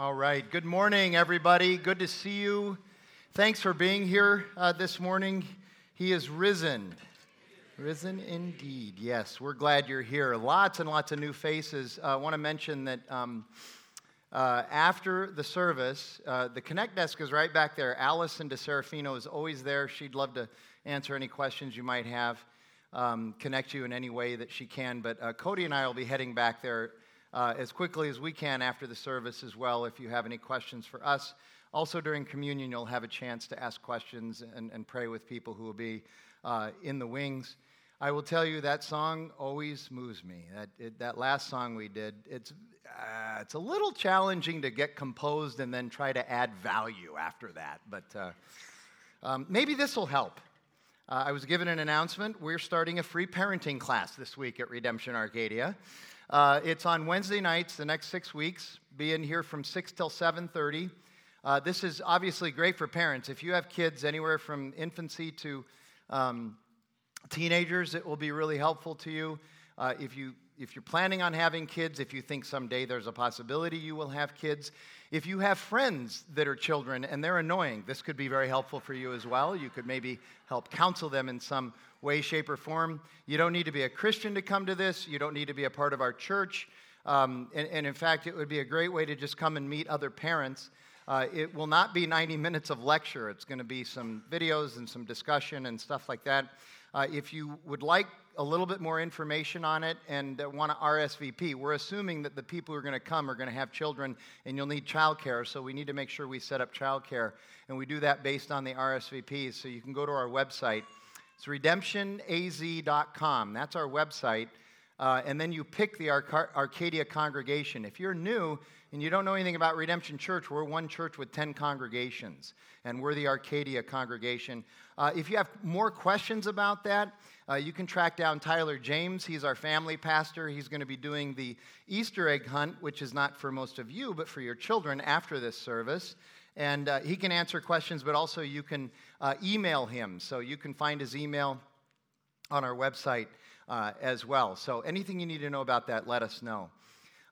All right. Good morning, everybody. Good to see you. Thanks for being here uh, this morning. He is risen. Risen indeed. Yes, we're glad you're here. Lots and lots of new faces. I uh, want to mention that um, uh, after the service, uh, the Connect desk is right back there. Allison DeSerafino is always there. She'd love to answer any questions you might have, um, connect you in any way that she can. But uh, Cody and I will be heading back there uh, as quickly as we can after the service as well if you have any questions for us. Also, during communion, you'll have a chance to ask questions and, and pray with people who will be uh, in the wings. I will tell you that song always moves me. That, it, that last song we did, it's, uh, it's a little challenging to get composed and then try to add value after that. But uh, um, maybe this will help. Uh, I was given an announcement. We're starting a free parenting class this week at Redemption Arcadia. Uh, it's on Wednesday nights the next six weeks. Be in here from 6 till 7.30. Uh, this is obviously great for parents. If you have kids anywhere from infancy to um, teenagers, it will be really helpful to you. Uh, if, you if you're planning on having kids, if you think someday there's a possibility you will have kids, if you have friends that are children and they're annoying, this could be very helpful for you as well. You could maybe help counsel them in some way, shape, or form. You don't need to be a Christian to come to this, you don't need to be a part of our church. Um, and, and, in fact, it would be a great way to just come and meet other parents. Uh, it will not be 90 minutes of lecture. It's going to be some videos and some discussion and stuff like that. Uh, if you would like a little bit more information on it and uh, want to RSVP, we're assuming that the people who are going to come are going to have children and you'll need childcare, so we need to make sure we set up childcare. And we do that based on the RSVPs. So you can go to our website it's redemptionaz.com. That's our website. Uh, and then you pick the Arc- Arcadia congregation. If you're new and you don't know anything about Redemption Church, we're one church with 10 congregations, and we're the Arcadia congregation. Uh, if you have more questions about that, uh, you can track down Tyler James. He's our family pastor. He's going to be doing the Easter egg hunt, which is not for most of you, but for your children after this service. And uh, he can answer questions, but also you can uh, email him. So you can find his email on our website uh, as well. So anything you need to know about that, let us know.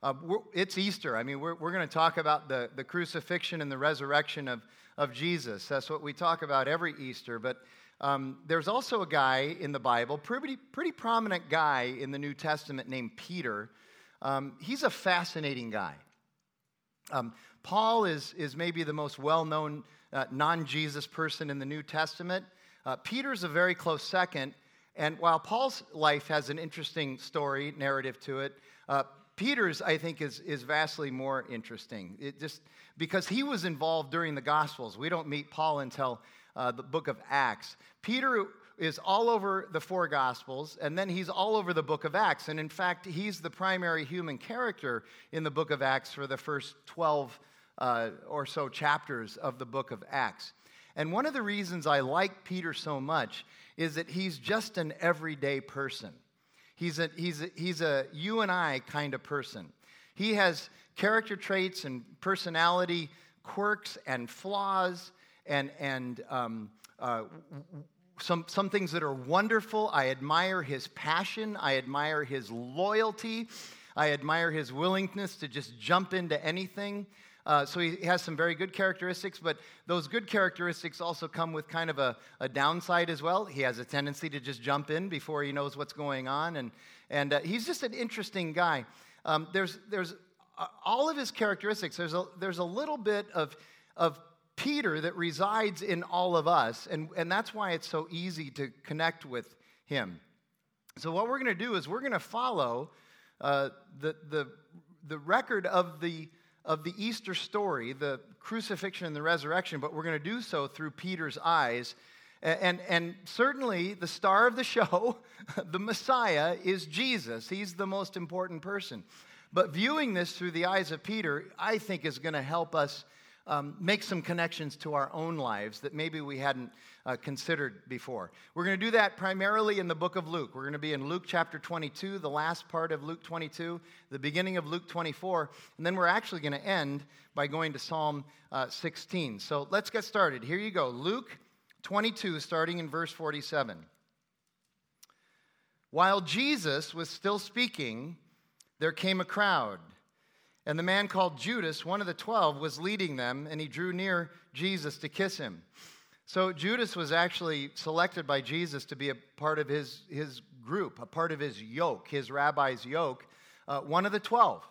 Uh, it's Easter. I mean, we're, we're going to talk about the, the crucifixion and the resurrection of, of Jesus. That's what we talk about every Easter. But um, there's also a guy in the Bible, pretty, pretty prominent guy in the New Testament named Peter. Um, he's a fascinating guy. Um, Paul is, is maybe the most well known uh, non Jesus person in the New Testament. Uh, Peter's a very close second. And while Paul's life has an interesting story, narrative to it, uh, Peter's, I think, is, is vastly more interesting. It just because he was involved during the Gospels. We don't meet Paul until uh, the book of Acts. Peter is all over the four Gospels, and then he's all over the book of Acts. And in fact, he's the primary human character in the book of Acts for the first 12 uh, or so chapters of the book of Acts. And one of the reasons I like Peter so much is that he's just an everyday person. He's a, he's a, he's a you and I kind of person. He has character traits and personality quirks and flaws and, and um, uh, some, some things that are wonderful. I admire his passion, I admire his loyalty, I admire his willingness to just jump into anything. Uh, so he has some very good characteristics, but those good characteristics also come with kind of a, a, downside as well. He has a tendency to just jump in before he knows what's going on, and, and uh, he's just an interesting guy. Um, there's, there's uh, all of his characteristics, there's a, there's a little bit of, of Peter that resides in all of us, and, and that's why it's so easy to connect with him. So, what we're going to do is we're going to follow uh, the, the, the record of the of the Easter story, the crucifixion and the resurrection, but we're going to do so through Peter's eyes. And, and certainly, the star of the show, the Messiah, is Jesus. He's the most important person. But viewing this through the eyes of Peter, I think, is going to help us um, make some connections to our own lives that maybe we hadn't uh, considered before. We're going to do that primarily in the book of Luke. We're going to be in Luke chapter 22, the last part of Luke 22, the beginning of Luke 24, and then we're actually going to end by going to Psalm uh, 16. So let's get started. Here you go Luke 22, starting in verse 47. While Jesus was still speaking, there came a crowd And the man called Judas, one of the twelve, was leading them, and he drew near Jesus to kiss him. So Judas was actually selected by Jesus to be a part of his, his group, a part of his yoke, his rabbi's yoke, uh, one of the twelve.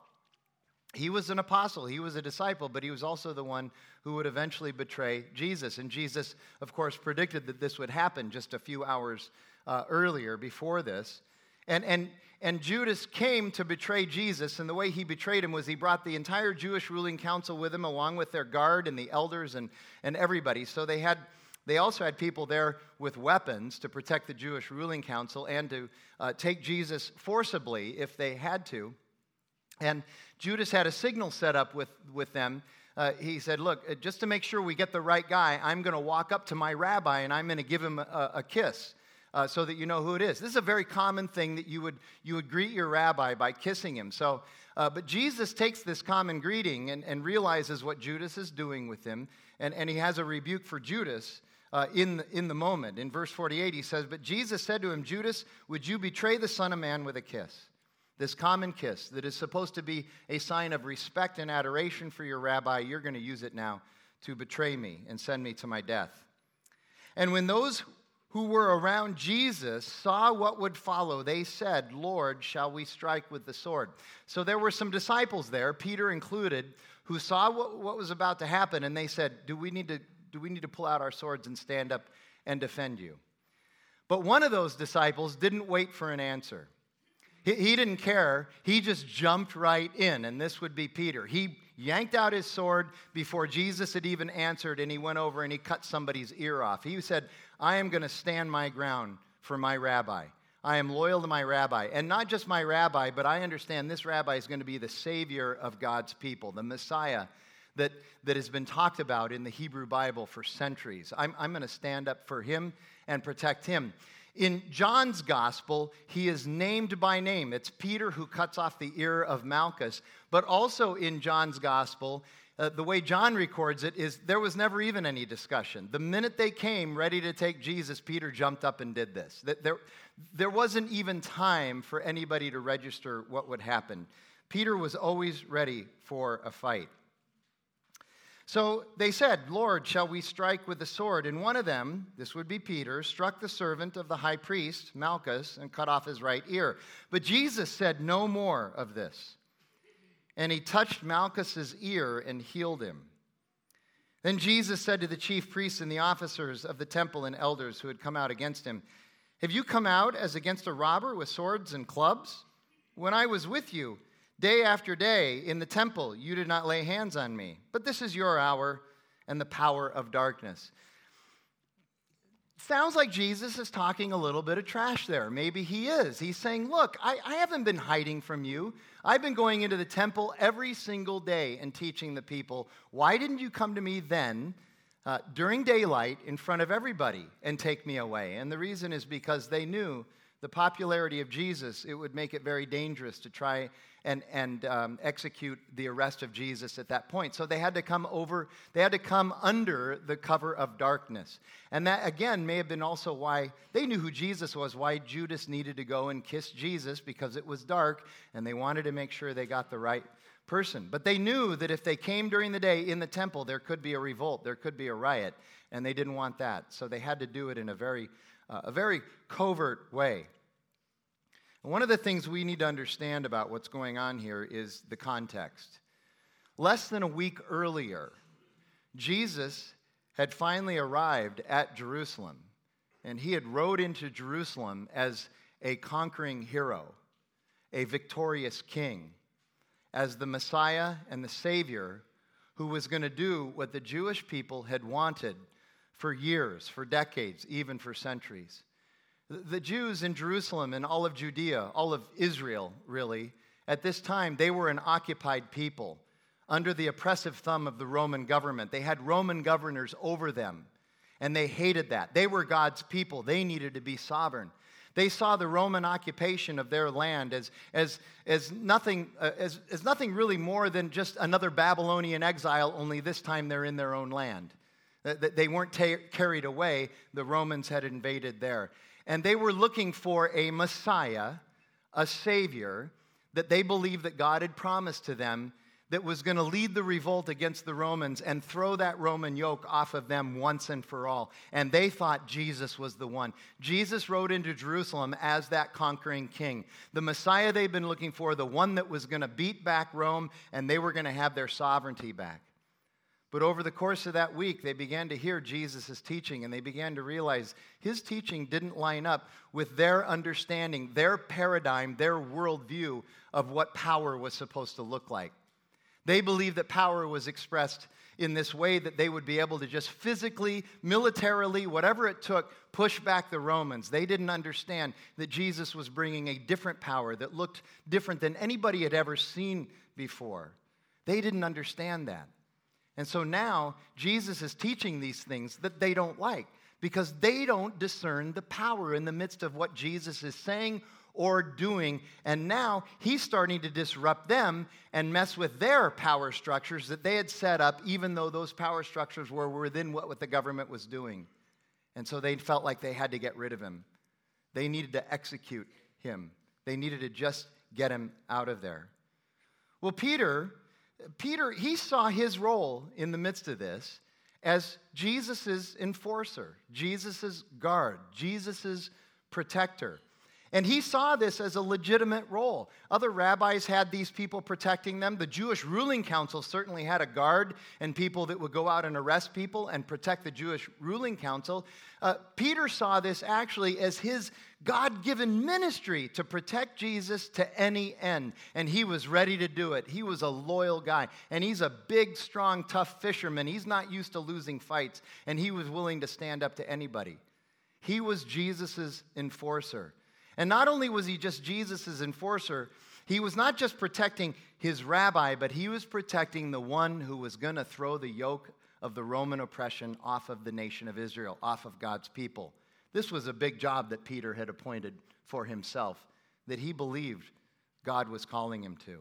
He was an apostle, he was a disciple, but he was also the one who would eventually betray Jesus. And Jesus, of course, predicted that this would happen just a few hours uh, earlier before this. And, and, and Judas came to betray Jesus, and the way he betrayed him was he brought the entire Jewish ruling council with him, along with their guard and the elders and, and everybody. So they, had, they also had people there with weapons to protect the Jewish ruling council and to uh, take Jesus forcibly if they had to. And Judas had a signal set up with, with them. Uh, he said, Look, uh, just to make sure we get the right guy, I'm going to walk up to my rabbi and I'm going to give him a, a kiss uh, so that you know who it is. This is a very common thing that you would, you would greet your rabbi by kissing him. So, uh, but Jesus takes this common greeting and, and realizes what Judas is doing with him, and, and he has a rebuke for Judas. Uh, in, the, in the moment. In verse 48, he says, But Jesus said to him, Judas, would you betray the Son of Man with a kiss? This common kiss that is supposed to be a sign of respect and adoration for your rabbi, you're going to use it now to betray me and send me to my death. And when those who were around Jesus saw what would follow, they said, Lord, shall we strike with the sword? So there were some disciples there, Peter included, who saw what, what was about to happen, and they said, do we, need to, do we need to pull out our swords and stand up and defend you? But one of those disciples didn't wait for an answer. He, he didn't care. He just jumped right in, and this would be Peter. He yanked out his sword before Jesus had even answered, and he went over and he cut somebody's ear off. He said, I am going to stand my ground for my rabbi. I am loyal to my rabbi. And not just my rabbi, but I understand this rabbi is going to be the savior of God's people, the Messiah that, that has been talked about in the Hebrew Bible for centuries. I'm, I'm going to stand up for him and protect him. In John's gospel, he is named by name. It's Peter who cuts off the ear of Malchus. But also in John's gospel, uh, the way John records it is there was never even any discussion. The minute they came ready to take Jesus, Peter jumped up and did this. There, there wasn't even time for anybody to register what would happen. Peter was always ready for a fight. So they said, Lord, shall we strike with the sword? And one of them, this would be Peter, struck the servant of the high priest, Malchus, and cut off his right ear. But Jesus said no more of this. And he touched Malchus's ear and healed him. Then Jesus said to the chief priests and the officers of the temple and elders who had come out against him, Have you come out as against a robber with swords and clubs? When I was with you, day after day in the temple, you did not lay hands on me. But this is your hour and the power of darkness. Sounds like Jesus is talking a little bit of trash there. Maybe he is. He's saying, Look, I, I, haven't been hiding from you. I've been going into the temple every single day and teaching the people. Why didn't you come to me then uh, during daylight in front of everybody and take me away? And the reason is because they knew the popularity of Jesus, it would make it very dangerous to try and, and um, execute the arrest of Jesus at that point. So they had to come over, they had to come under the cover of darkness. And that, again, may have been also why they knew who Jesus was, why Judas needed to go and kiss Jesus because it was dark and they wanted to make sure they got the right person. But they knew that if they came during the day in the temple, there could be a revolt, there could be a riot, and they didn't want that. So they had to do it in a very, uh, a very covert way. One of the things we need to understand about what's going on here is the context. Less than a week earlier, Jesus had finally arrived at Jerusalem, and he had rode into Jerusalem as a conquering hero, a victorious king, as the Messiah and the Savior who was going to do what the Jewish people had wanted for years, for decades, even for centuries. The Jews in Jerusalem and all of Judea, all of Israel, really, at this time, they were an occupied people under the oppressive thumb of the Roman government. They had Roman governors over them, and they hated that. They were God's people, they needed to be sovereign. They saw the Roman occupation of their land as, as, as, nothing, uh, as, as nothing really more than just another Babylonian exile, only this time they're in their own land. That they weren't ta- carried away, the Romans had invaded there and they were looking for a Messiah, a Savior, that they believed that God had promised to them that was going to lead the revolt against the Romans and throw that Roman yoke off of them once and for all. And they thought Jesus was the one. Jesus rode into Jerusalem as that conquering king, the Messiah they've been looking for, the one that was going to beat back Rome, and they were going to have their sovereignty back. But over the course of that week, they began to hear Jesus' teaching and they began to realize his teaching didn't line up with their understanding, their paradigm, their worldview of what power was supposed to look like. They believed that power was expressed in this way that they would be able to just physically, militarily, whatever it took, push back the Romans. They didn't understand that Jesus was bringing a different power that looked different than anybody had ever seen before. They didn't understand that. And so now Jesus is teaching these things that they don't like because they don't discern the power in the midst of what Jesus is saying or doing. And now he's starting to disrupt them and mess with their power structures that they had set up, even though those power structures were within what, the government was doing. And so they felt like they had to get rid of him. They needed to execute him, they needed to just get him out of there. Well, Peter, Peter, he saw his role in the midst of this as Jesus' enforcer, Jesus' guard, Jesus' protector. And he saw this as a legitimate role. Other rabbis had these people protecting them. The Jewish ruling council certainly had a guard and people that would go out and arrest people and protect the Jewish ruling council. Uh, Peter saw this actually as his God given ministry to protect Jesus to any end. And he was ready to do it. He was a loyal guy. And he's a big, strong, tough fisherman. He's not used to losing fights. And he was willing to stand up to anybody. He was Jesus' enforcer. And not only was he just Jesus' enforcer, he was not just protecting his rabbi, but he was protecting the one who was going to throw the yoke of the Roman oppression off of the nation of Israel, off of God's people. This was a big job that Peter had appointed for himself, that he believed God was calling him to.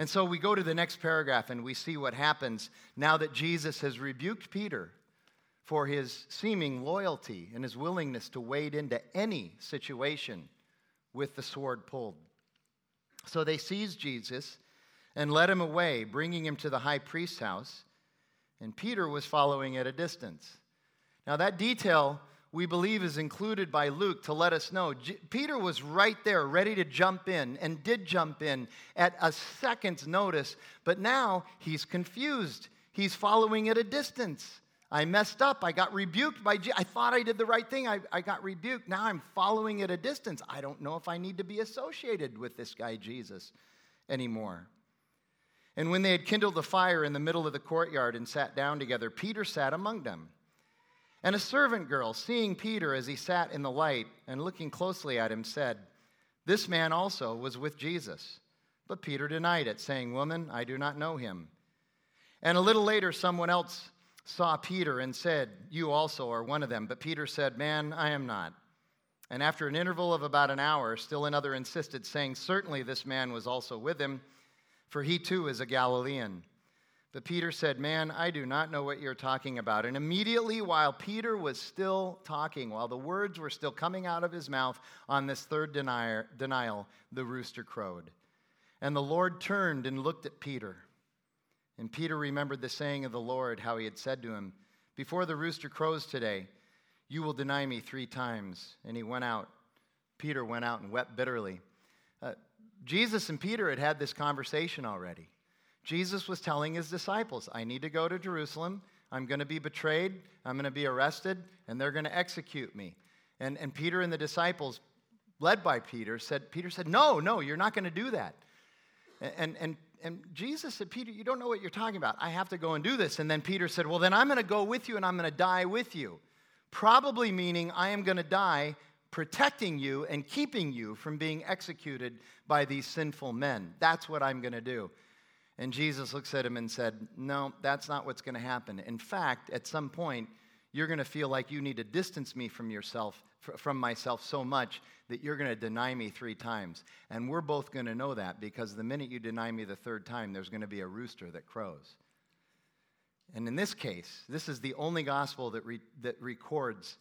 And so we go to the next paragraph and we see what happens now that Jesus has rebuked Peter for his seeming loyalty and his willingness to wade into any situation with the sword pulled. So they seized Jesus and led him away, bringing him to the high priest's house, and Peter was following at a distance. Now, that detail we believe is included by Luke to let us know J- Peter was right there, ready to jump in, and did jump in at a second's notice, but now he's confused. He's following at a distance. I messed up. I got rebuked by Je- I thought I did the right thing. I, I got rebuked. Now I'm following at a distance. I don't know if I need to be associated with this guy, Jesus, anymore. And when they had kindled a fire in the middle of the courtyard and sat down together, Peter sat among them. And a servant girl, seeing Peter as he sat in the light and looking closely at him, said, This man also was with Jesus. But Peter denied it, saying, Woman, I do not know him. And a little later, someone else saw Peter and said, You also are one of them. But Peter said, Man, I am not. And after an interval of about an hour, still another insisted, saying, Certainly this man was also with him, for he too is a Galilean. But Peter said, Man, I do not know what you're talking about. And immediately, while Peter was still talking, while the words were still coming out of his mouth on this third denial, the rooster crowed. And the Lord turned and looked at Peter. And Peter remembered the saying of the Lord, how he had said to him, Before the rooster crows today, you will deny me three times. And he went out. Peter went out and wept bitterly. Uh, Jesus and Peter had had this conversation already. Jesus was telling his disciples, I need to go to Jerusalem. I'm going to be betrayed. I'm going to be arrested, and they're going to execute me. And, and Peter and the disciples, led by Peter, said, Peter said, No, no, you're not going to do that. And, and and Jesus said, Peter, you don't know what you're talking about. I have to go and do this. And then Peter said, Well, then I'm going to go with you and I'm going to die with you. Probably meaning I am going to die protecting you and keeping you from being executed by these sinful men. That's what I'm going to do. And Jesus looks at him and said, No, that's not what's going to happen. In fact, at some point, you're going to feel like you need to distance me from yourself from myself so much that you're going to deny me three times. And we're both going to know that because the minute you deny me the third time, there's going to be a rooster that crows. And in this case, this is the only gospel that, re- that records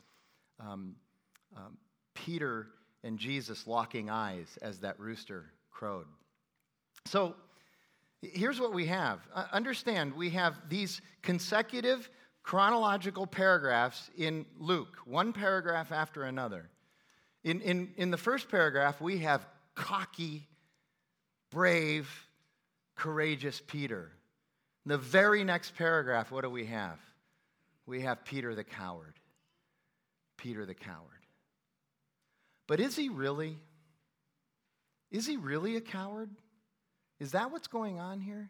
um, um, Peter and Jesus locking eyes as that rooster crowed. So, Here's what we have. Uh, understand, we have these consecutive chronological paragraphs in Luke, one paragraph after another. In, in, in the first paragraph, we have cocky, brave, courageous Peter. In the very next paragraph, what do we have? We have Peter the coward. Peter the coward. But is he really? Is he really a coward? Is that what's going on here?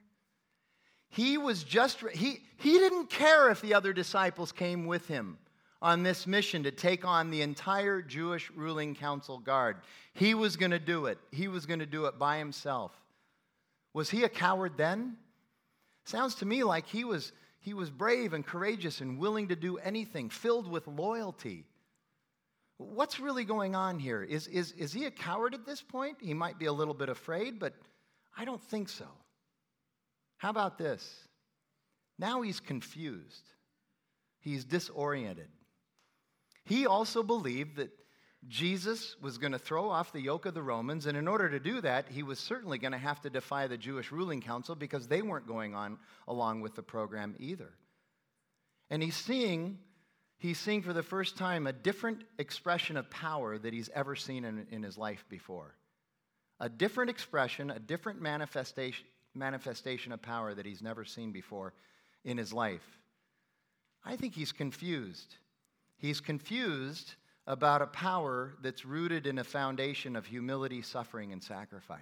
He was just, he, he didn't care if the other disciples came with him on this mission to take on the entire Jewish ruling council guard. He was going to do it. He was going to do it by himself. Was he a coward then? Sounds to me like he was, he was brave and courageous and willing to do anything, filled with loyalty. What's really going on here? Is, is, is he a coward at this point? He might be a little bit afraid, but I don't think so. How about this? Now he's confused, he's disoriented. He also believed that Jesus was going to throw off the yoke of the Romans, and in order to do that, he was certainly going to have to defy the Jewish ruling council because they weren't going on along with the program either. And he's seeing, he's seeing for the first time a different expression of power that he's ever seen in, in his life before a different expression, a different manifestation, manifestation of power that he's never seen before in his life. I think he's confused. He's confused about a power that's rooted in a foundation of humility, suffering, and sacrifice.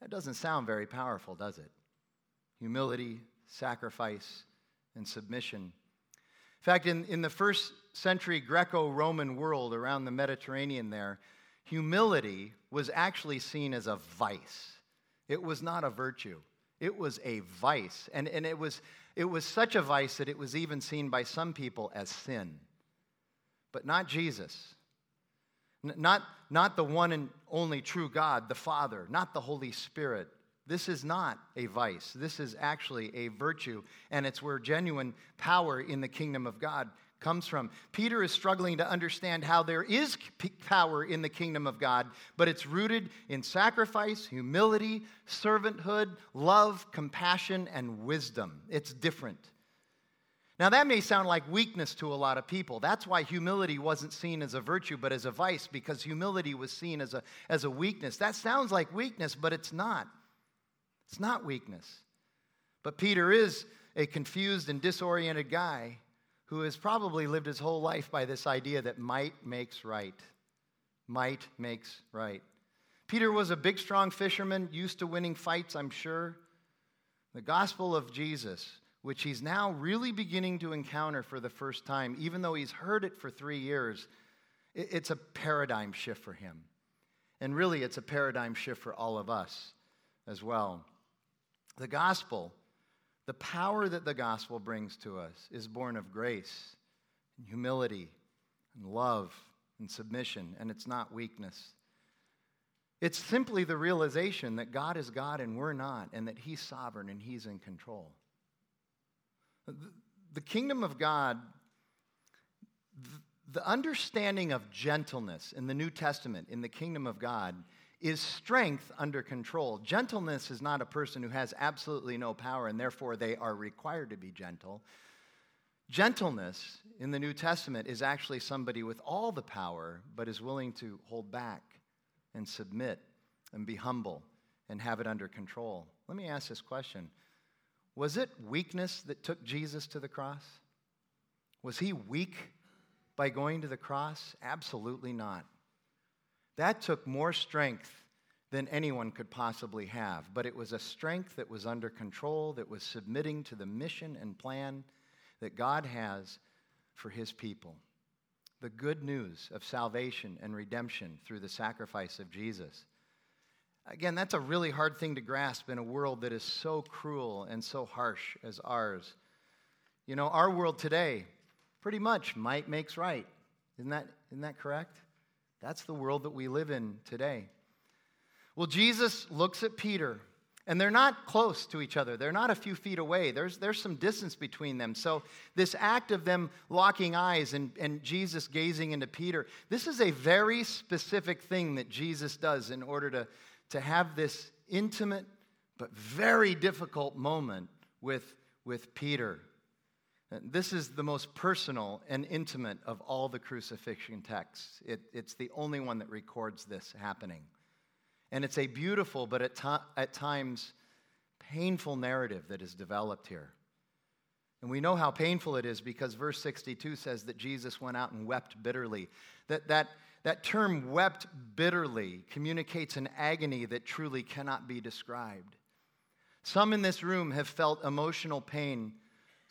That doesn't sound very powerful, does it? Humility, sacrifice, and submission. In fact, in, in the first century Greco Roman world around the Mediterranean, there, humility was actually seen as a vice. It was not a virtue, it was a vice. And, and it, was, it was such a vice that it was even seen by some people as sin. But not Jesus. Not, not the one and only true God, the Father, not the Holy Spirit. This is not a vice. This is actually a virtue, and it's where genuine power in the kingdom of God comes from. Peter is struggling to understand how there is power in the kingdom of God, but it's rooted in sacrifice, humility, servanthood, love, compassion, and wisdom. It's different. Now, that may sound like weakness to a lot of people. That's why humility wasn't seen as a virtue, but as a vice, because humility was seen as a, as a weakness. That sounds like weakness, but it's not. It's not weakness. But Peter is a confused and disoriented guy who has probably lived his whole life by this idea that might makes right. Might makes right. Peter was a big, strong fisherman, used to winning fights, I'm sure. The gospel of Jesus, which he's now really beginning to encounter for the first time, even though he's heard it for three years, it's a paradigm shift for him. And really, it's a paradigm shift for all of us as well. The gospel the power that the gospel brings to us is born of grace and humility and love and submission, and it's not weakness. It's simply the realization that God is God and we're not, and that He's sovereign and He's in control. The kingdom of God, the understanding of gentleness in the New Testament, in the kingdom of God, is strength under control. Gentleness is not a person who has absolutely no power and therefore they are required to be gentle. Gentleness in the New Testament is actually somebody with all the power but is willing to hold back and submit and be humble and have it under control. Let me ask this question Was it weakness that took Jesus to the cross? Was he weak by going to the cross? Absolutely not. That took more strength than anyone could possibly have, but it was a strength that was under control, that was submitting to the mission and plan that God has for his people. The good news of salvation and redemption through the sacrifice of Jesus. Again, that's a really hard thing to grasp in a world that is so cruel and so harsh as ours. You know, our world today, pretty much might makes right. Isn't that, isn't that correct? That's the world that we live in today. Well, Jesus looks at Peter, and they're not close to each other. They're not a few feet away. There's, there's some distance between them. So, this act of them locking eyes and, and Jesus gazing into Peter, this is a very specific thing that Jesus does in order to, to have this intimate, but very difficult moment with, with Peter. This is the most personal and intimate of all the crucifixion texts. It, it's the only one that records this happening. And it's a beautiful, but at, to, at times painful narrative that is developed here. And we know how painful it is because verse 62 says that Jesus went out and wept bitterly. That, that, that term, wept bitterly, communicates an agony that truly cannot be described. Some in this room have felt emotional pain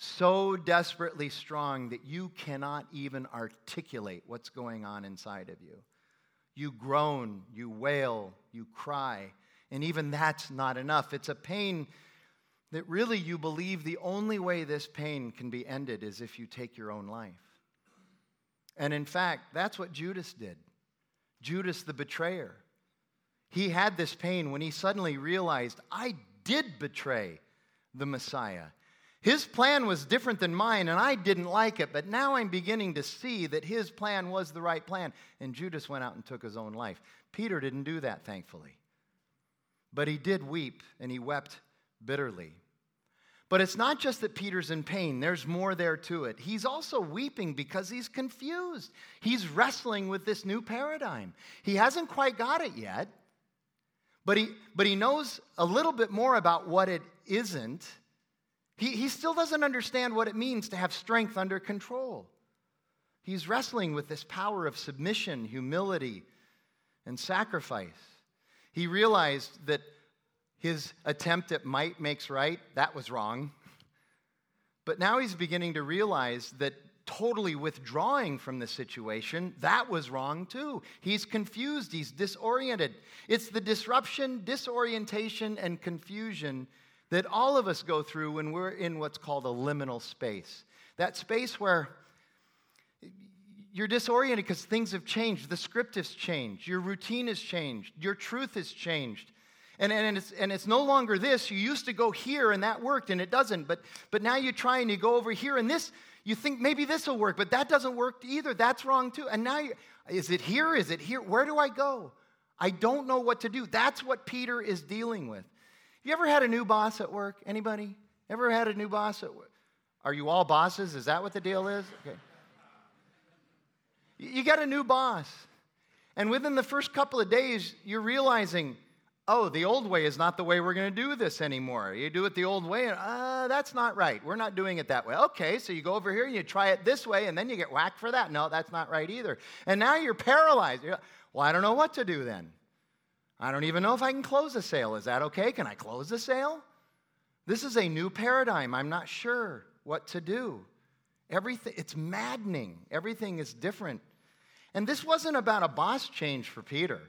so desperately strong that you cannot even articulate what's going on inside of you. You groan, you wail, you cry, and even that's not enough. It's a pain that really you believe the only way this pain can be ended is if you take your own life. And in fact, that's what Judas did. Judas the betrayer. He had this pain when he suddenly realized, I did betray the Messiah. His plan was different than mine, and I didn't like it, but now I'm beginning to see that his plan was the right plan. And Judas went out and took his own life. Peter didn't do that, thankfully. But he did weep, and he wept bitterly. But it's not just that Peter's in pain, there's more there to it. He's also weeping because he's confused. He's wrestling with this new paradigm. He hasn't quite got it yet, but he, but he knows a little bit more about what it isn't he, he still doesn't understand what it means to have strength under control. He's wrestling with this power of submission, humility, and sacrifice. He realized that his attempt at might makes right, that was wrong. But now he's beginning to realize that totally withdrawing from the situation, that was wrong too. He's confused, he's disoriented. It's the disruption, disorientation, and confusion that all of us go through when we're in what's called a liminal space. That space where you're disoriented because things have changed. The script has changed. Your routine has changed. Your truth has changed. And, and, it's, and it's no longer this. You used to go here and that worked and it doesn't. But, but now you try and you go over here and this, you think maybe this will work, but that doesn't work either. That's wrong too. And now, is it here? Is it here? Where do I go? I don't know what to do. That's what Peter is dealing with. You ever had a new boss at work? Anybody? Ever had a new boss at work? Are you all bosses? Is that what the deal is? Okay. You got a new boss. And within the first couple of days, you're realizing, oh, the old way is not the way we're going to do this anymore. You do it the old way, and uh, that's not right. We're not doing it that way. Okay, so you go over here and you try it this way, and then you get whacked for that. No, that's not right either. And now you're paralyzed. You're, well, I don't know what to do then. I don't even know if I can close a sale. Is that okay? Can I close the sale? This is a new paradigm. I'm not sure what to do. Everything, it's maddening. Everything is different. And this wasn't about a boss change for Peter.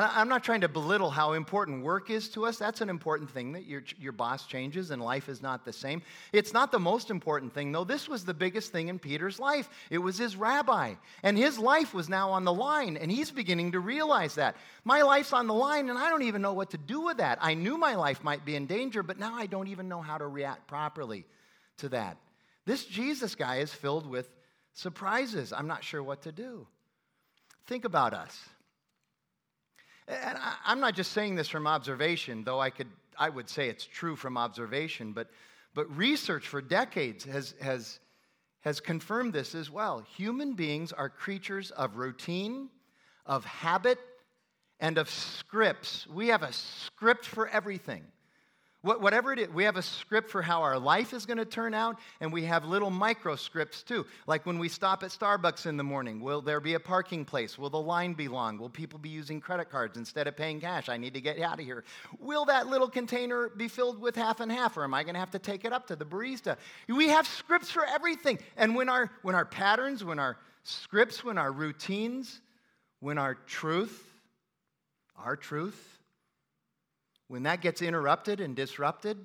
I'm not trying to belittle how important work is to us. That's an important thing that your, your boss changes and life is not the same. It's not the most important thing, though. This was the biggest thing in Peter's life. It was his rabbi. And his life was now on the line, and he's beginning to realize that. My life's on the line, and I don't even know what to do with that. I knew my life might be in danger, but now I don't even know how to react properly to that. This Jesus guy is filled with surprises. I'm not sure what to do. Think about us. And I, am not just saying this from observation, though I, could, I would say it's true from observation, but, but research for decades has, has, has confirmed this as well. Human beings are creatures of routine, of habit, and of scripts. We have a script for everything. Whatever it is, we have a script for how our life is going to turn out, and we have little micro scripts too. Like when we stop at Starbucks in the morning, will there be a parking place? Will the line be long? Will people be using credit cards instead of paying cash? I need to get out of here. Will that little container be filled with half and half, or am I going to have to take it up to the barista? We have scripts for everything. And when our, when our patterns, when our scripts, when our routines, when our truth, our truth, when that gets interrupted and disrupted,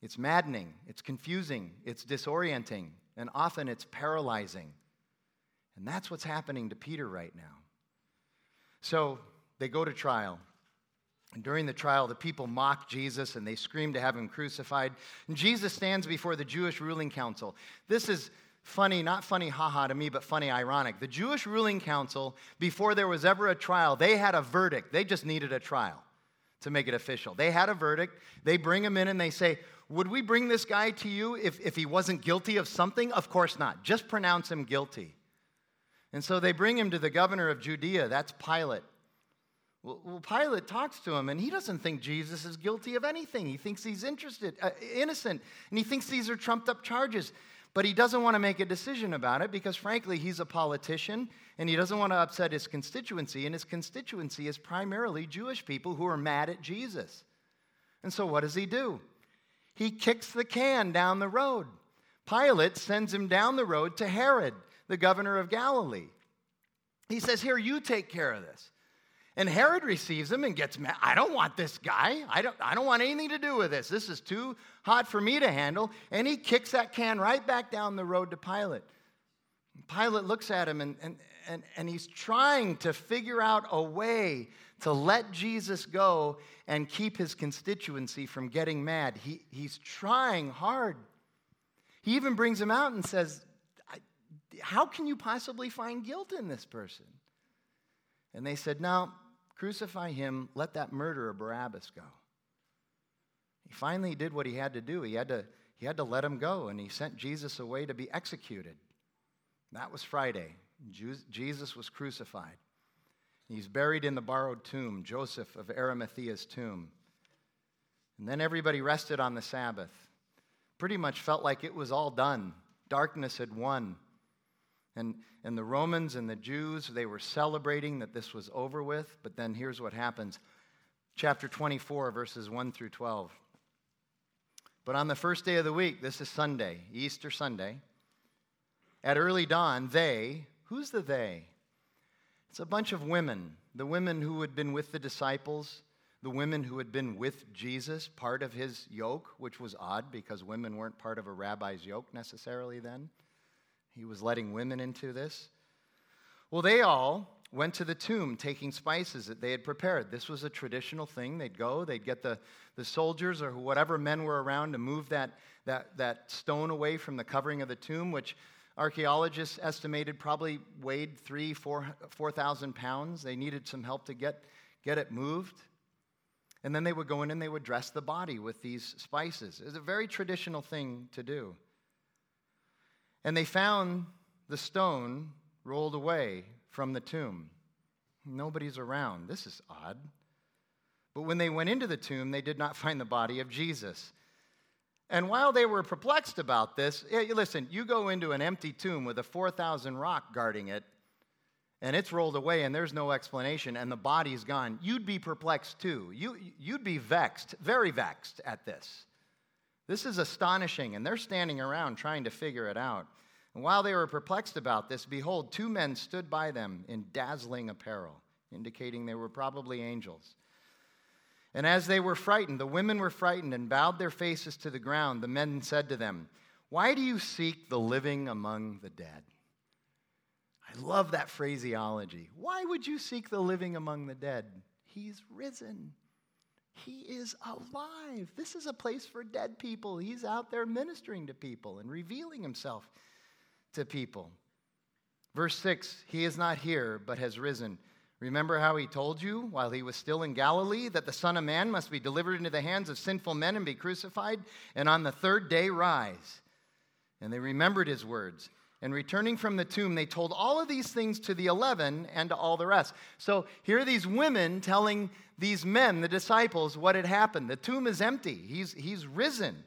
it's maddening, it's confusing, it's disorienting, and often it's paralyzing. And that's what's happening to Peter right now. So they go to trial. And during the trial, the people mock Jesus and they scream to have him crucified. And Jesus stands before the Jewish ruling council. This is funny, not funny, haha to me, but funny, ironic. The Jewish ruling council, before there was ever a trial, they had a verdict. They just needed a trial to make it official. They had a verdict. They bring him in and they say, Would we bring this guy to you if, if he wasn't guilty of something? Of course not. Just pronounce him guilty. And so they bring him to the governor of Judea. That's Pilate. Well, Pilate talks to him, and he doesn't think Jesus is guilty of anything. He thinks he's interested, uh, innocent, and he thinks these are trumped up charges. But he doesn't want to make a decision about it because, frankly, he's a politician and he doesn't want to upset his constituency. And his constituency is primarily Jewish people who are mad at Jesus. And so, what does he do? He kicks the can down the road. Pilate sends him down the road to Herod, the governor of Galilee. He says, Here, you take care of this. And Herod receives him and gets mad. I don't want this guy. I don't, I don't want anything to do with this. This is too hot for me to handle. And he kicks that can right back down the road to Pilate. Pilate looks at him and, and, and, and he's trying to figure out a way to let Jesus go and keep his constituency from getting mad. He, he's trying hard. He even brings him out and says, How can you possibly find guilt in this person? And they said, No, crucify him, let that murderer Barabbas go. He finally did what he had to do. He had to, he had to let him go, and he sent Jesus away to be executed. That was Friday. Jesus was crucified. He's buried in the borrowed tomb, Joseph of Arimathea's tomb. And then everybody rested on the Sabbath. Pretty much felt like it was all done. Darkness had won. And, and the Romans and the Jews, they were celebrating that this was over with. But then here's what happens chapter 24, verses 1 through 12. But on the first day of the week, this is Sunday, Easter Sunday, at early dawn, they, who's the they? It's a bunch of women, the women who had been with the disciples, the women who had been with Jesus, part of his yoke, which was odd because women weren't part of a rabbi's yoke necessarily then. He was letting women into this. Well, they all went to the tomb taking spices that they had prepared. This was a traditional thing. They'd go, they'd get the, the soldiers or whatever men were around to move that, that, that stone away from the covering of the tomb, which archaeologists estimated probably weighed three, four, 4,000 pounds. They needed some help to get, get it moved. And then they would go in and they would dress the body with these spices. It's a very traditional thing to do. And they found the stone rolled away from the tomb. Nobody's around. This is odd. But when they went into the tomb, they did not find the body of Jesus. And while they were perplexed about this, listen, you go into an empty tomb with a 4,000 rock guarding it, and it's rolled away and there's no explanation, and the body's gone. You'd be perplexed too. You, you'd be vexed, very vexed at this. This is astonishing, and they're standing around trying to figure it out. And while they were perplexed about this, behold, two men stood by them in dazzling apparel, indicating they were probably angels. And as they were frightened, the women were frightened and bowed their faces to the ground. The men said to them, Why do you seek the living among the dead? I love that phraseology. Why would you seek the living among the dead? He's risen. He is alive. This is a place for dead people. He's out there ministering to people and revealing himself to people. Verse 6 He is not here, but has risen. Remember how he told you while he was still in Galilee that the Son of Man must be delivered into the hands of sinful men and be crucified, and on the third day rise. And they remembered his words. And returning from the tomb, they told all of these things to the eleven and to all the rest. So here are these women telling these men, the disciples, what had happened. The tomb is empty, he's, he's risen.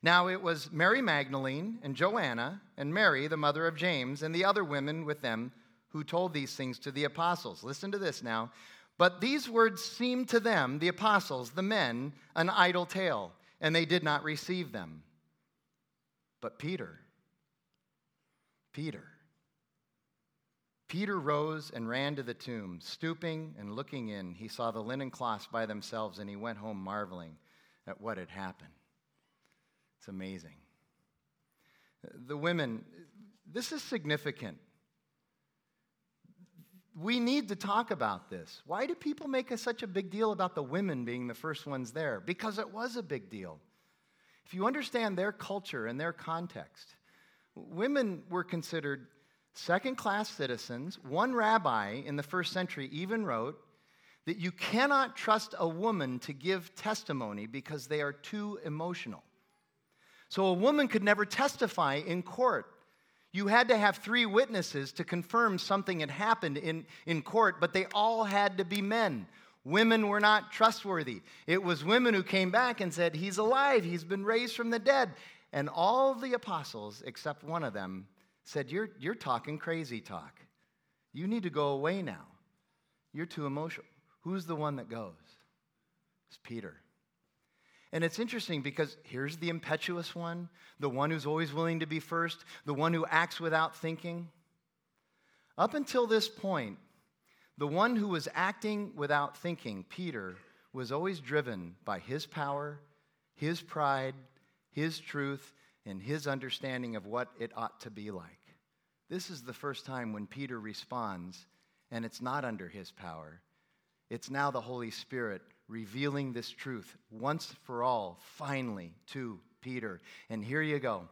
Now it was Mary Magdalene and Joanna and Mary, the mother of James, and the other women with them who told these things to the apostles. Listen to this now. But these words seemed to them, the apostles, the men, an idle tale, and they did not receive them. But Peter, Peter. Peter rose and ran to the tomb. Stooping and looking in, he saw the linen cloths by themselves, and he went home marveling at what had happened. It's amazing. The women, this is significant. We need to talk about this. Why do people make a, such a big deal about the women being the first ones there? Because it was a big deal. If you understand their culture and their context, women were considered second class citizens. One rabbi in the first century even wrote that you cannot trust a woman to give testimony because they are too emotional. So a woman could never testify in court. You had to have three witnesses to confirm something had happened in, in court, but they all had to be men. Women were not trustworthy. It was women who came back and said, He's alive, he's been raised from the dead. And all the apostles, except one of them, said, You're, you're talking crazy talk. You need to go away now. You're too emotional. Who's the one that goes? It's Peter. And it's interesting because here's the impetuous one, the one who's always willing to be first, the one who acts without thinking. Up until this point, the one who was acting without thinking, Peter, was always driven by his power, his pride, his truth, and his understanding of what it ought to be like. This is the first time when Peter responds, and it's not under his power, it's now the Holy Spirit revealing this truth once for all, finally, to Peter. And here you go.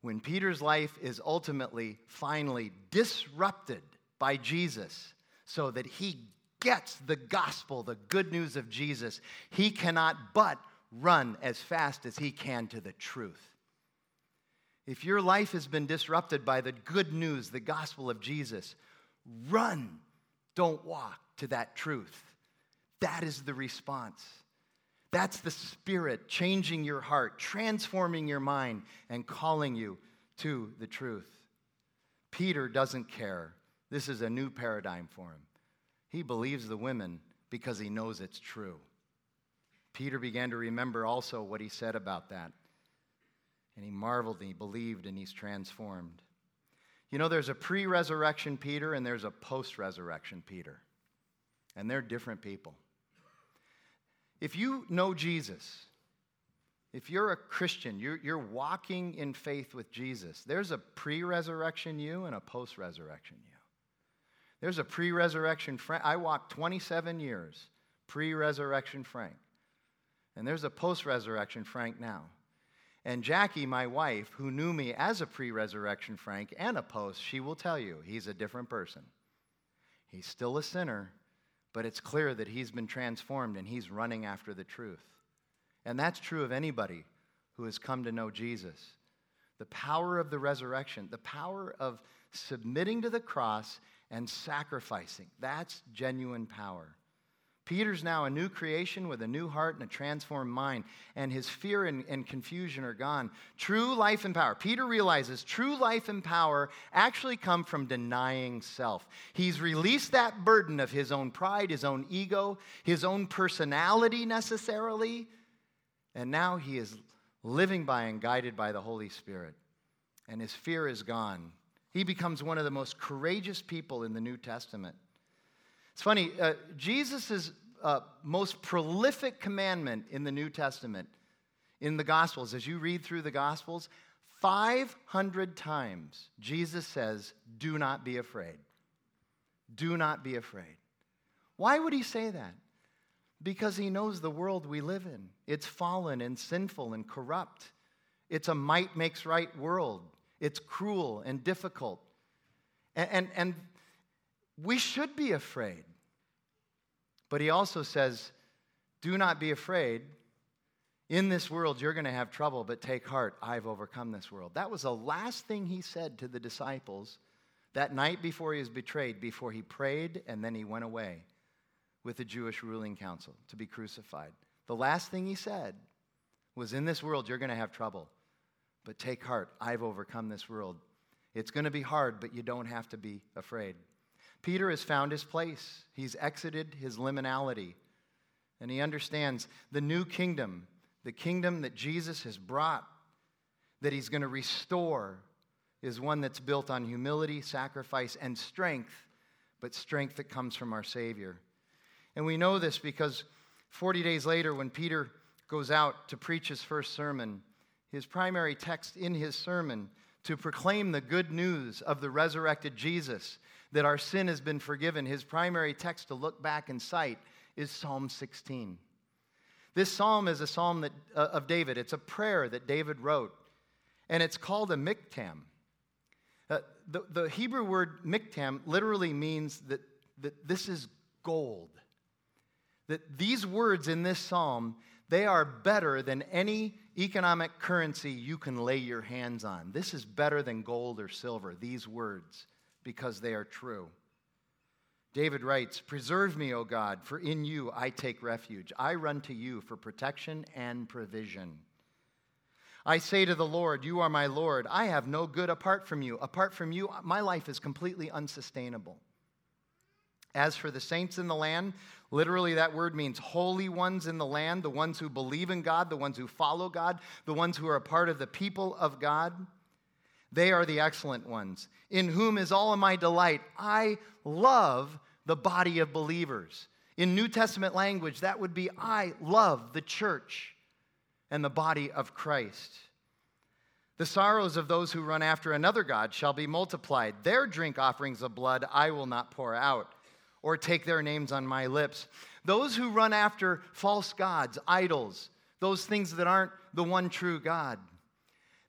When Peter's life is ultimately, finally disrupted by Jesus so that he gets the gospel, the good news of Jesus, he cannot but run as fast as he can to the truth. If your life has been disrupted by the good news, the gospel of Jesus, run, don't walk to that truth. That is the response. That's the Spirit changing your heart, transforming your mind, and calling you to the truth. Peter doesn't care. This is a new paradigm for him. He believes the women because he knows it's true. Peter began to remember also what he said about that. And he marveled and he believed and he's transformed. You know, there's a pre resurrection Peter and there's a post resurrection Peter and they're different people. If you know Jesus, if you're a Christian, you're, you're walking in faith with Jesus, there's a pre resurrection you and a post resurrection you. There's a pre resurrection Frank. I walked 27 years pre resurrection Frank. And there's a post resurrection Frank now. And Jackie, my wife, who knew me as a pre resurrection Frank and a post, she will tell you he's a different person. He's still a sinner, but it's clear that he's been transformed and he's running after the truth. And that's true of anybody who has come to know Jesus. The power of the resurrection, the power of submitting to the cross and sacrificing, that's genuine power. Peter's now a new creation with a new heart and a transformed mind, and his fear and, and, confusion are gone. True life and power. Peter realizes true life and power actually come from denying self. He's released that burden of his own pride, his own ego, his own personality necessarily, and now he is living by and guided by the Holy Spirit. And his fear is gone. He becomes one of the most courageous people in the New Testament. It's funny, uh, Jesus' uh, most prolific commandment in the New Testament, in the Gospels, as you read through the Gospels, 500 times Jesus says, Do not be afraid. Do not be afraid. Why would he say that? Because he knows the world we live in. It's fallen and sinful and corrupt. It's a might makes right world. It's cruel and difficult. And, and, and we should be afraid. But he also says, Do not be afraid. In this world, you're going to have trouble, but take heart. I've overcome this world. That was the last thing he said to the disciples that night before he was betrayed, before he prayed, and then he went away with the Jewish ruling council to be crucified. The last thing he said was, In this world, you're going to have trouble, but take heart. I've overcome this world. It's going to be hard, but you don't have to be afraid. Peter has found his place. He's exited his liminality. And he understands the new kingdom, the kingdom that Jesus has brought, that he's going to restore, is one that's built on humility, sacrifice, and strength, but strength that comes from our Savior. And we know this because 40 days later, when Peter goes out to preach his first sermon, his primary text in his sermon to proclaim the good news of the resurrected Jesus that our sin has been forgiven, his primary text to look back and cite is Psalm 16. This psalm is a psalm that, uh, of David. It's a prayer that David wrote, and it's called a miktam. Uh, the, the Hebrew word miktam literally means that, that this is gold. that these words in this psalm, they are better than any economic currency you can lay your hands on. This is better than gold or silver, these words, because they are true. David writes, Preserve me, O God, for in you I take refuge. I run to you for protection and provision. I say to the Lord, You are my Lord. I have no good apart from you. Apart from you, my life is completely unsustainable. As for the saints in the land, literally that word means holy ones in the land, the ones who believe in God, the ones who follow God, the ones who are a part of the people of God. They are the excellent ones, in whom is all of my delight. I love the body of believers. In New Testament language, that would be I love the church and the body of Christ. The sorrows of those who run after another God shall be multiplied. Their drink offerings of blood I will not pour out, or take their names on my lips. Those who run after false gods, idols, those things that aren't the one true God,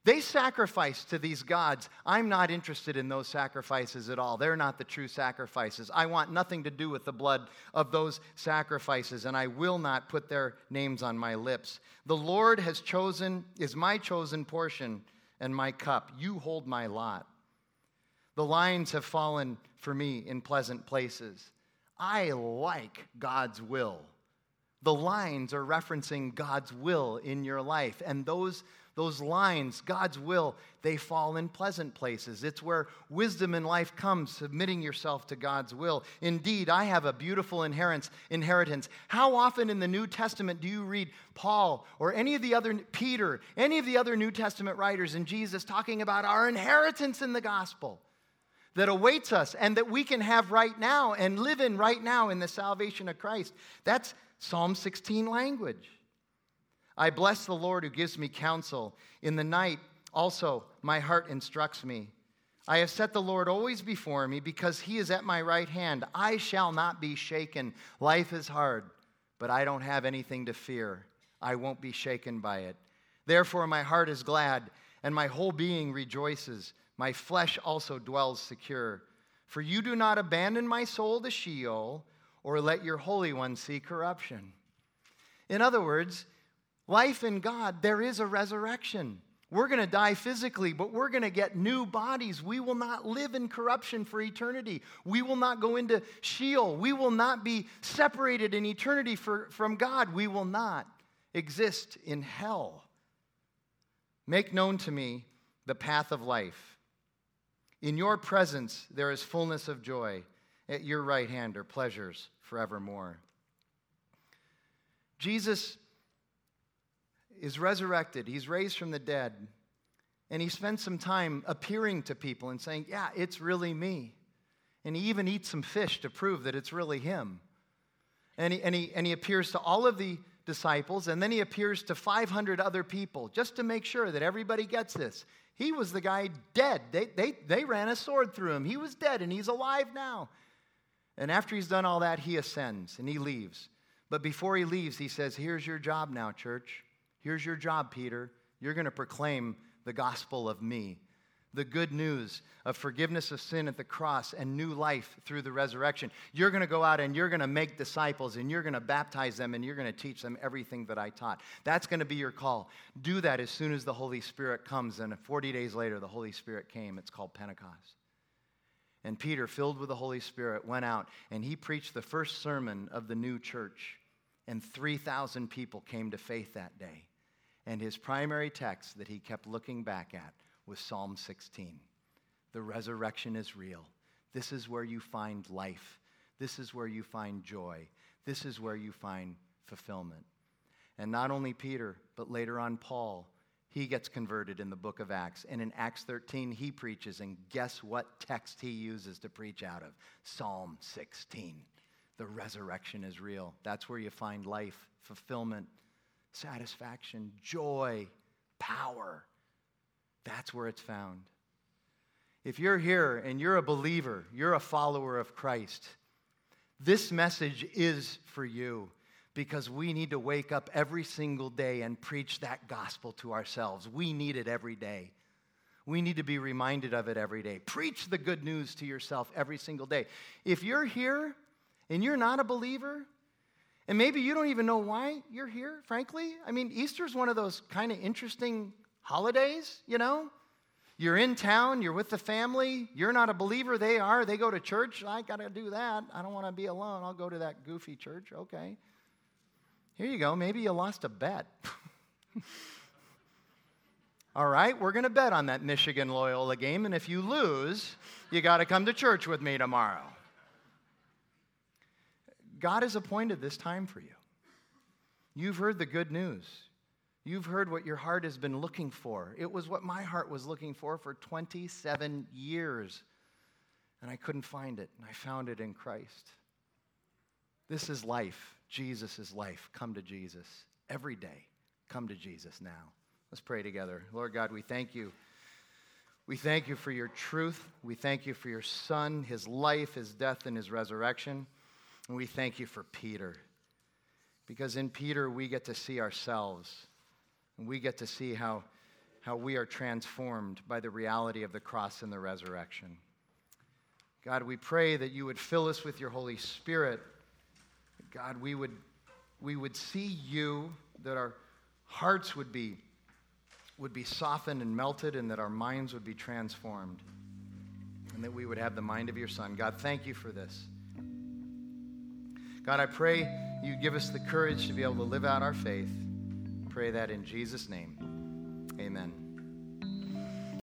they sacrifice to these gods. I'm not interested in those sacrifices at all. They're not the true sacrifices. I want nothing to do with the blood of those sacrifices, and I will not put their names on my lips. The Lord has chosen, is my chosen portion and my cup. You hold my lot. The lines have fallen for me in pleasant places. I like God's will. The lines are referencing God's will in your life, and those those lines, God's will, they fall in pleasant places. It's where wisdom in life comes, submitting yourself to God's will. Indeed, I have a beautiful inheritance. How often in the New Testament do you read Paul or any of the other, Peter, any of the other New Testament writers and Jesus talking about our inheritance in the gospel? that awaits us and that we can have right now and live in right now in the salvation of Christ. That's Psalm 16 language. I bless the Lord who gives me counsel. In the night, also, my heart instructs me. I have set the Lord always before me because he is at my right hand. I shall not be shaken. Life is hard, but I don't have anything to fear. I won't be shaken by it. Therefore, my heart is glad, and my whole being rejoices. My flesh also dwells secure. For you do not abandon my soul to Sheol, or let your Holy One see corruption. In other words, Life in God, there is a resurrection. We're going to die physically, but we're going to get new bodies. We will not live in corruption for eternity. We will not go into Sheol. We will not be separated in eternity for, from God. We will not exist in hell. Make known to me the path of life. In your presence there is fullness of joy. At your right hand are pleasures forevermore. Jesus is resurrected, he's raised from the dead, and he spends some time appearing to people and saying, Yeah, it's really me. And he even eats some fish to prove that it's really him. And he, and he, and he appears to all of the disciples, and then he appears to 500 other people just to make sure that everybody gets this. He was the guy dead. They, they, they ran a sword through him. He was dead, and he's alive now. And after he's done all that, he ascends and he leaves. But before he leaves, he says, Here's your job now, church. Here's your job, Peter. You're going to proclaim the gospel of me, the good news of forgiveness of sin at the cross and new life through the resurrection. You're going to go out and you're going to make disciples and you're going to baptize them and you're going to teach them everything that I taught. That's going to be your call. Do that as soon as the Holy Spirit comes. And 40 days later, the Holy Spirit came. It's called Pentecost. And Peter, filled with the Holy Spirit, went out and he preached the first sermon of the new church. And 3,000 people came to faith that day. And his primary text that he kept looking back at was Psalm 16. The resurrection is real. This is where you find life. This is where you find joy. This is where you find fulfillment. And not only Peter, but later on Paul, he gets converted in the book of Acts. And in Acts 13, he preaches. And guess what text he uses to preach out of? Psalm 16. The resurrection is real. That's where you find life, fulfillment, satisfaction, joy, power. That's where it's found. If you're here and you're a believer, you're a follower of Christ, this message is for you because we need to wake up every single day and preach that gospel to ourselves. We need it every day. We need to be reminded of it every day. Preach the good news to yourself every single day. If you're here and you're not a believer, And maybe you don't even know why you're here, frankly. I mean, Easter's one of those kind of interesting holidays, you know? You're in town, you're with the family, you're not a believer, they are, they go to church. I got to do that. I don't want to be alone. I'll go to that goofy church. Okay. Here you go. Maybe you lost a bet. All right, we're going to bet on that Michigan Loyola game, and if you lose, you got to come to church with me tomorrow. God has appointed this time for you. You've heard the good news. You've heard what your heart has been looking for. It was what my heart was looking for for 27 years, and I couldn't find it, and I found it in Christ. This is life. Jesus is life. Come to Jesus every day. Come to Jesus now. Let's pray together. Lord God, we thank you. We thank you for your truth. We thank you for your Son, his life, his death, and his resurrection. And we thank you for Peter. Because in Peter, we get to see ourselves. And we get to see how, how we are transformed by the reality of the cross and the resurrection. God, we pray that you would fill us with your Holy Spirit. God, we would, we would see you, that our hearts would be, would be softened and melted, and that our minds would be transformed, and that we would have the mind of your Son. God, thank you for this. God, I pray you give us the courage to be able to live out our faith. Pray that in Jesus' name. Amen.